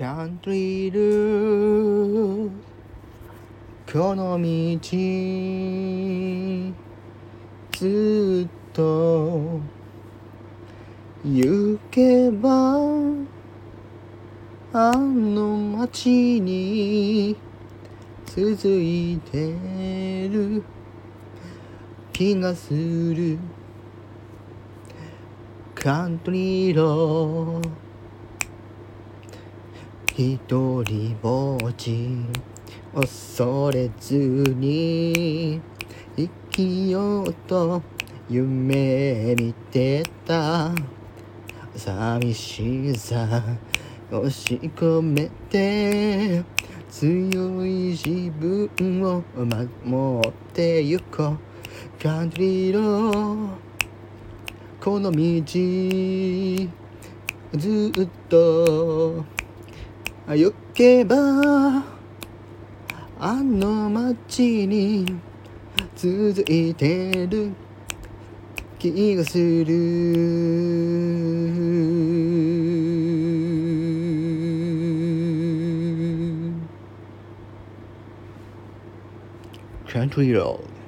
カントリールこの道。ずっと行けばあの街に続いてる。気がする。カントリーロー。一人ぼっち恐れずに生きようと夢見てた。寂しさ押し込めて強い自分を守ってゆこう。カントリーロこの道ずっと。行けばあの街に続いてる気がする。Country Road